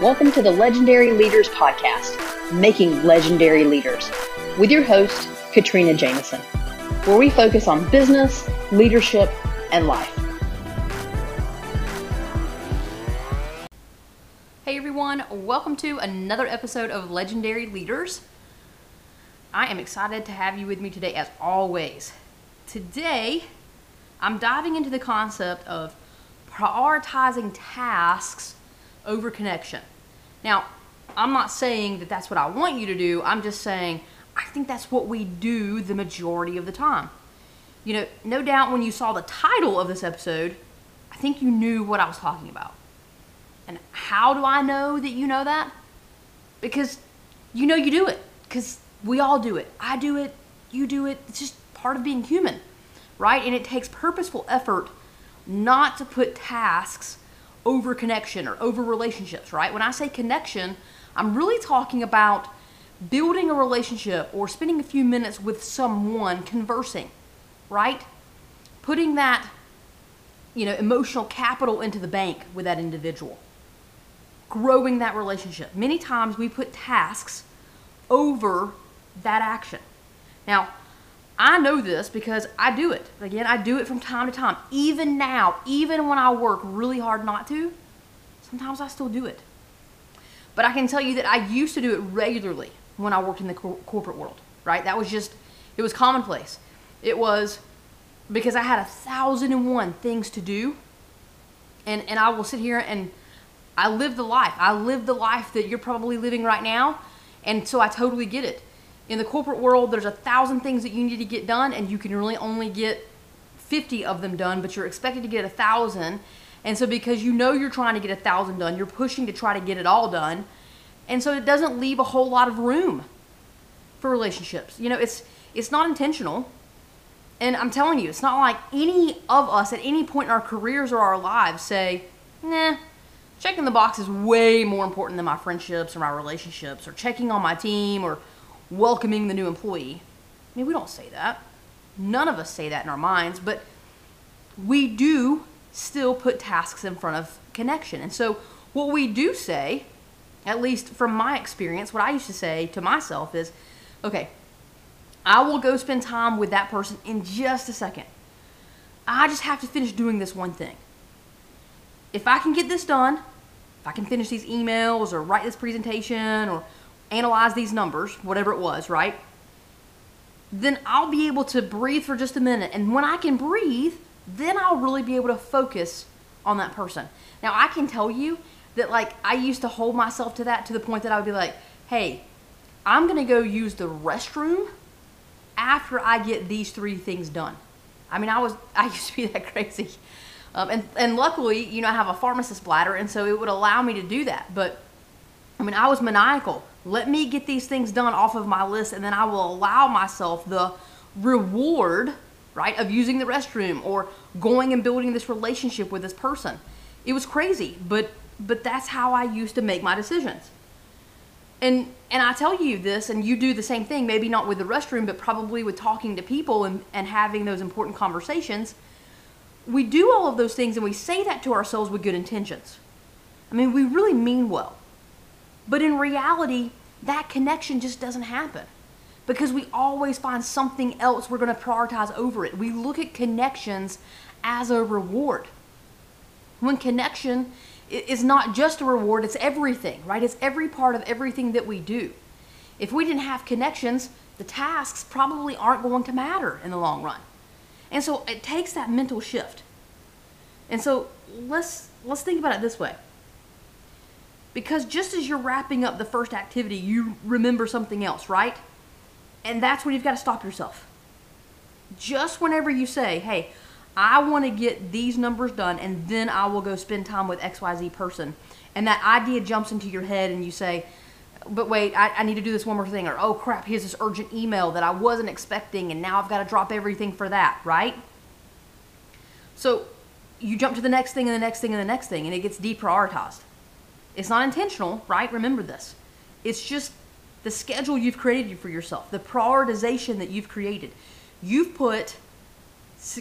Welcome to the Legendary Leaders Podcast, Making Legendary Leaders, with your host, Katrina Jameson, where we focus on business, leadership, and life. Hey everyone, welcome to another episode of Legendary Leaders. I am excited to have you with me today as always. Today, I'm diving into the concept of prioritizing tasks over connection. Now, I'm not saying that that's what I want you to do. I'm just saying I think that's what we do the majority of the time. You know, no doubt when you saw the title of this episode, I think you knew what I was talking about. And how do I know that you know that? Because you know you do it. Because we all do it. I do it. You do it. It's just part of being human, right? And it takes purposeful effort not to put tasks over connection or over relationships, right? When I say connection, I'm really talking about building a relationship or spending a few minutes with someone conversing, right? Putting that, you know, emotional capital into the bank with that individual. Growing that relationship. Many times we put tasks over that action. Now, I know this because I do it. Again, I do it from time to time. Even now, even when I work really hard not to, sometimes I still do it. But I can tell you that I used to do it regularly when I worked in the cor- corporate world, right? That was just, it was commonplace. It was because I had a thousand and one things to do. And, and I will sit here and I live the life. I live the life that you're probably living right now. And so I totally get it in the corporate world, there's a thousand things that you need to get done, and you can really only get 50 of them done, but you're expected to get a thousand. And so, because you know you're trying to get a thousand done, you're pushing to try to get it all done. And so, it doesn't leave a whole lot of room for relationships. You know, it's it's not intentional. And I'm telling you, it's not like any of us at any point in our careers or our lives say, nah, checking the box is way more important than my friendships or my relationships or checking on my team or welcoming the new employee. I mean, we don't say that. None of us say that in our minds, but we do still put tasks in front of connection. And so, what we do say, at least from my experience, what I used to say to myself is, okay, I will go spend time with that person in just a second. I just have to finish doing this one thing. If I can get this done, if I can finish these emails or write this presentation or analyze these numbers, whatever it was, right? Then I'll be able to breathe for just a minute. And when I can breathe, then I'll really be able to focus on that person. Now, I can tell you that, like, I used to hold myself to that to the point that I would be like, hey, I'm going to go use the restroom after I get these three things done. I mean, I was, I used to be that crazy. Um, and, and luckily, you know, I have a pharmacist bladder, and so it would allow me to do that. But I mean, I was maniacal. Let me get these things done off of my list, and then I will allow myself the reward, right, of using the restroom or going and building this relationship with this person. It was crazy, but but that's how I used to make my decisions. And and I tell you this, and you do the same thing, maybe not with the restroom, but probably with talking to people and, and having those important conversations. We do all of those things and we say that to ourselves with good intentions. I mean, we really mean well. But in reality, that connection just doesn't happen because we always find something else we're going to prioritize over it. We look at connections as a reward. When connection is not just a reward, it's everything, right? It's every part of everything that we do. If we didn't have connections, the tasks probably aren't going to matter in the long run. And so it takes that mental shift. And so let's let's think about it this way. Because just as you're wrapping up the first activity, you remember something else, right? And that's when you've got to stop yourself. Just whenever you say, hey, I want to get these numbers done and then I will go spend time with XYZ person. And that idea jumps into your head and you say, but wait, I, I, need to do this one more thing. Or, oh crap, here's this urgent email that I wasn't expecting and now I've got to drop everything for that, right? So you jump to the next thing and the next thing and the next thing and it gets deprioritized. It's not intentional, right? Remember this. It's just the schedule you've created for yourself, the prioritization that you've created. You've put,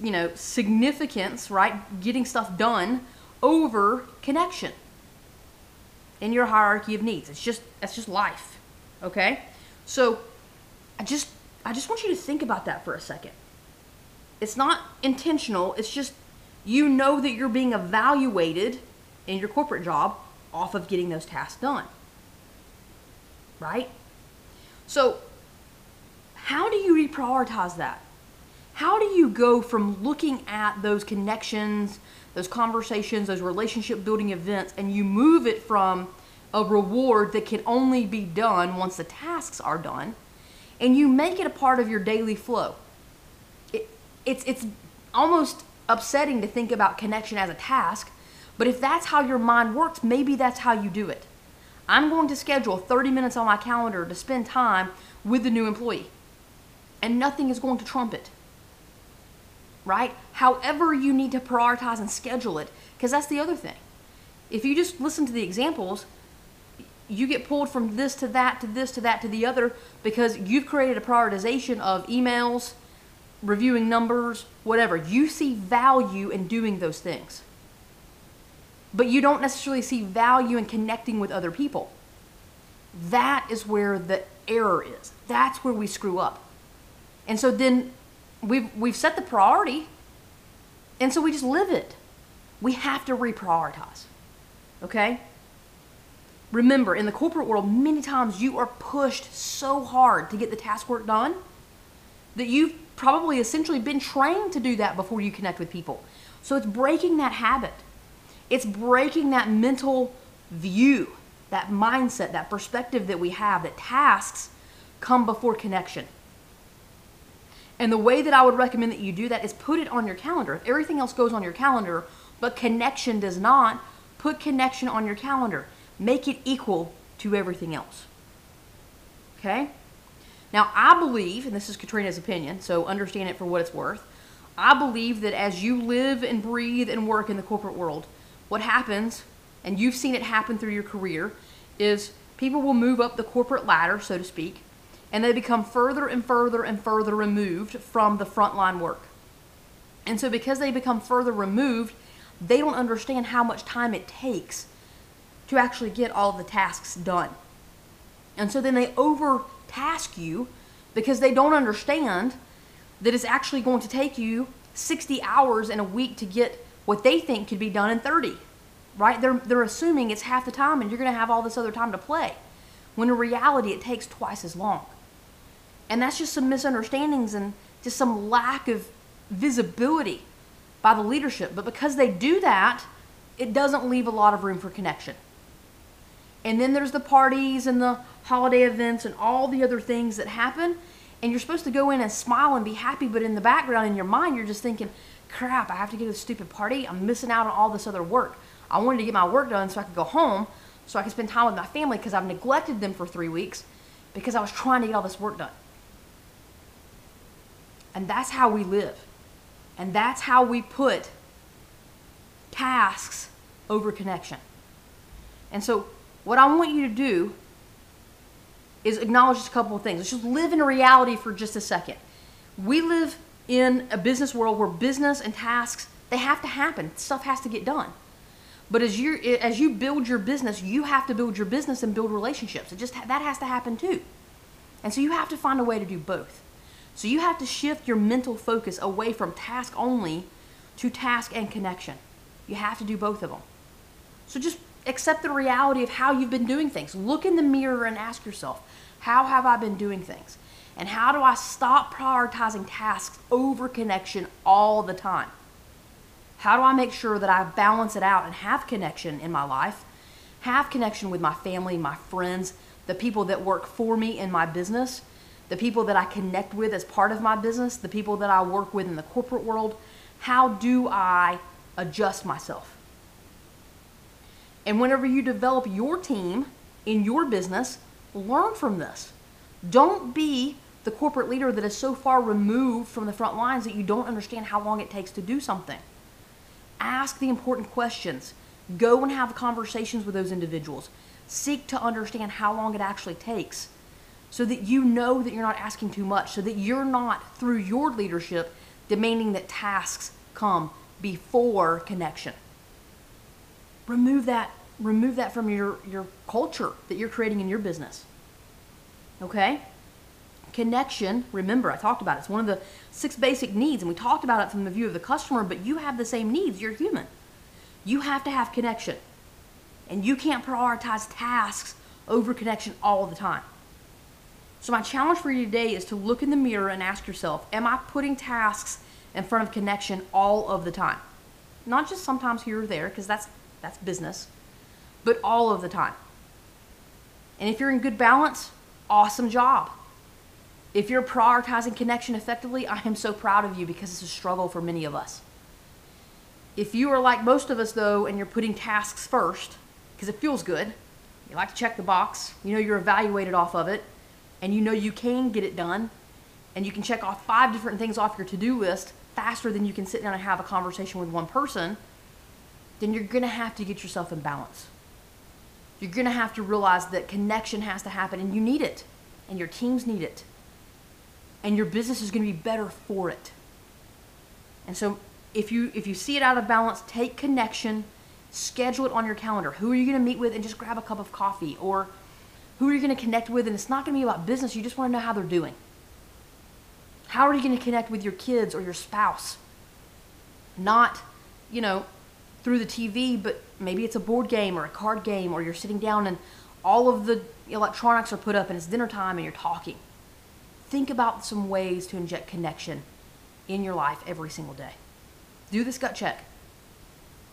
you know, significance, right? Getting stuff done over connection. in your hierarchy of needs. It's just that's just life. Okay? So I just I just want you to think about that for a second. It's not intentional, it's just you know that you're being evaluated in your corporate job off of getting those tasks done. Right? So how do you reprioritize that? How do you go from looking at those connections, those conversations, those relationship building events, and you move it from a reward that can only be done once the tasks are done, and you make it a part of your daily flow? It, it's, it's almost upsetting to think about connection as a task, but if that's how your mind works, maybe that's how you do it. I'm going to schedule 30 minutes on my calendar to spend time with the new employee, and nothing is going to trump it right? However, you need to prioritize and schedule it, because that's the other thing. If you just listen to the examples, you get pulled from this to that to this to that to the other because you've created a prioritization of emails, reviewing numbers, whatever. You see value in doing those things. But you don't necessarily see value in connecting with other people. That is where the error is. That's where we screw up. And so then we've we've set the priority and so we just live it we have to reprioritize okay remember in the corporate world many times you are pushed so hard to get the task work done that you've probably essentially been trained to do that before you connect with people so it's breaking that habit it's breaking that mental view that mindset that perspective that we have that tasks come before connection and the way that I would recommend that you do that is put it on your calendar. If everything else goes on your calendar, but connection does not, put connection on your calendar. Make it equal to everything else. Okay? Now, I believe, and this is Katrina's opinion, so understand it for what it's worth. I believe that as you live and breathe and work in the corporate world, what happens, and you've seen it happen through your career, is people will move up the corporate ladder, so to speak, and they become further and further and further removed from the frontline work. And so, because they become further removed, they don't understand how much time it takes to actually get all of the tasks done. And so then they overtask you because they don't understand that it's actually going to take you 60 hours in a week to get what they think could be done in 30. Right? They're, they're assuming it's half the time and you're going to have all this other time to play. When in reality, it takes twice as long. And that's just some misunderstandings and just some lack of visibility by the leadership. But because they do that, it doesn't leave a lot of room for connection. And then there's the parties and the holiday events and all the other things that happen. And you're supposed to go in and smile and be happy, but in the background, in your mind, you're just thinking, crap, I have to go to this stupid party. I'm missing out on all this other work. I wanted to get my work done so I could go home so I could spend time with my family because I've neglected them for three weeks because I was trying to get all this work done. And that's how we live. And that's how we put tasks over connection. And so, what I want you to do is acknowledge just a couple of things. Let's just live in reality for just a second. We live in a business world where business and tasks they have to happen. Stuff has to get done. But as you as you build your business, you have to build your business and build relationships. It just that has to happen too. And so you have to find a way to do both. So you have to shift your mental focus away from task only to task and connection. You have to do both of them. So just accept the reality of how you've been doing things. Look in the mirror and ask yourself, how have I been doing things? And how do I stop prioritizing tasks over connection all the time? How do I make sure that I balance it out and have connection in my life? Have connection with my family, my friends, the people that work for me in my business, the people that I connect with as part of my business, the people that I work with in the corporate world, how do I adjust myself? And whenever you develop your team in your business, learn from this. Don't be the corporate leader that is so far removed from the front lines that you don't understand how long it takes to do something. Ask the important questions. Go and have conversations with those individuals. Seek to understand how long it actually takes so that you know that you're not asking too much, so that you're not, through your leadership, demanding that tasks come before connection. Remove that remove that from your, your culture that you're creating in your business. Okay? Connection, remember, I talked about it. It's one of the six basic needs, and we talked about it from the view of the customer, but you have the same needs. You're human. You have to have connection. And you can't prioritize tasks over connection all the time. So, my challenge for you today is to look in the mirror and ask yourself Am I putting tasks in front of connection all of the time? Not just sometimes here or there, because that's, that's business, but all of the time. And if you're in good balance, awesome job. If you're prioritizing connection effectively, I am so proud of you because it's a struggle for many of us. If you are like most of us, though, and you're putting tasks first, because it feels good, you like to check the box, you know you're evaluated off of it, and you know you can get it done, and you can check off five different things off your to do list faster than you can sit down and have a conversation with one person, then you're to have to get yourself in balance. You're going to have to realize that connection has to happen, and you need it, and your teams need it, and your business is going to be better for it. And so, if you if you see it out of balance, take connection, schedule it on your calendar. Who are you going to meet with, and just grab a cup of coffee, or who are you going to connect with, and it's not going to be about business. You just want to know how they're doing. How are you going to connect with your kids or your spouse? Not, you know, through the TV, but maybe it's a board game or a card game, or you're sitting down and all of the electronics are put up and it's dinner time and you're talking. Think about some ways to inject connection in your life every single day. Do this gut check.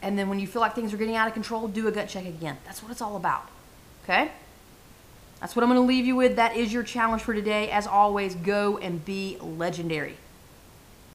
And then when you feel like things are getting out of control, do a gut check again. That's what it's all about. Okay? That's what I'm going to leave you with. That is your challenge for today. As always, go and be legendary.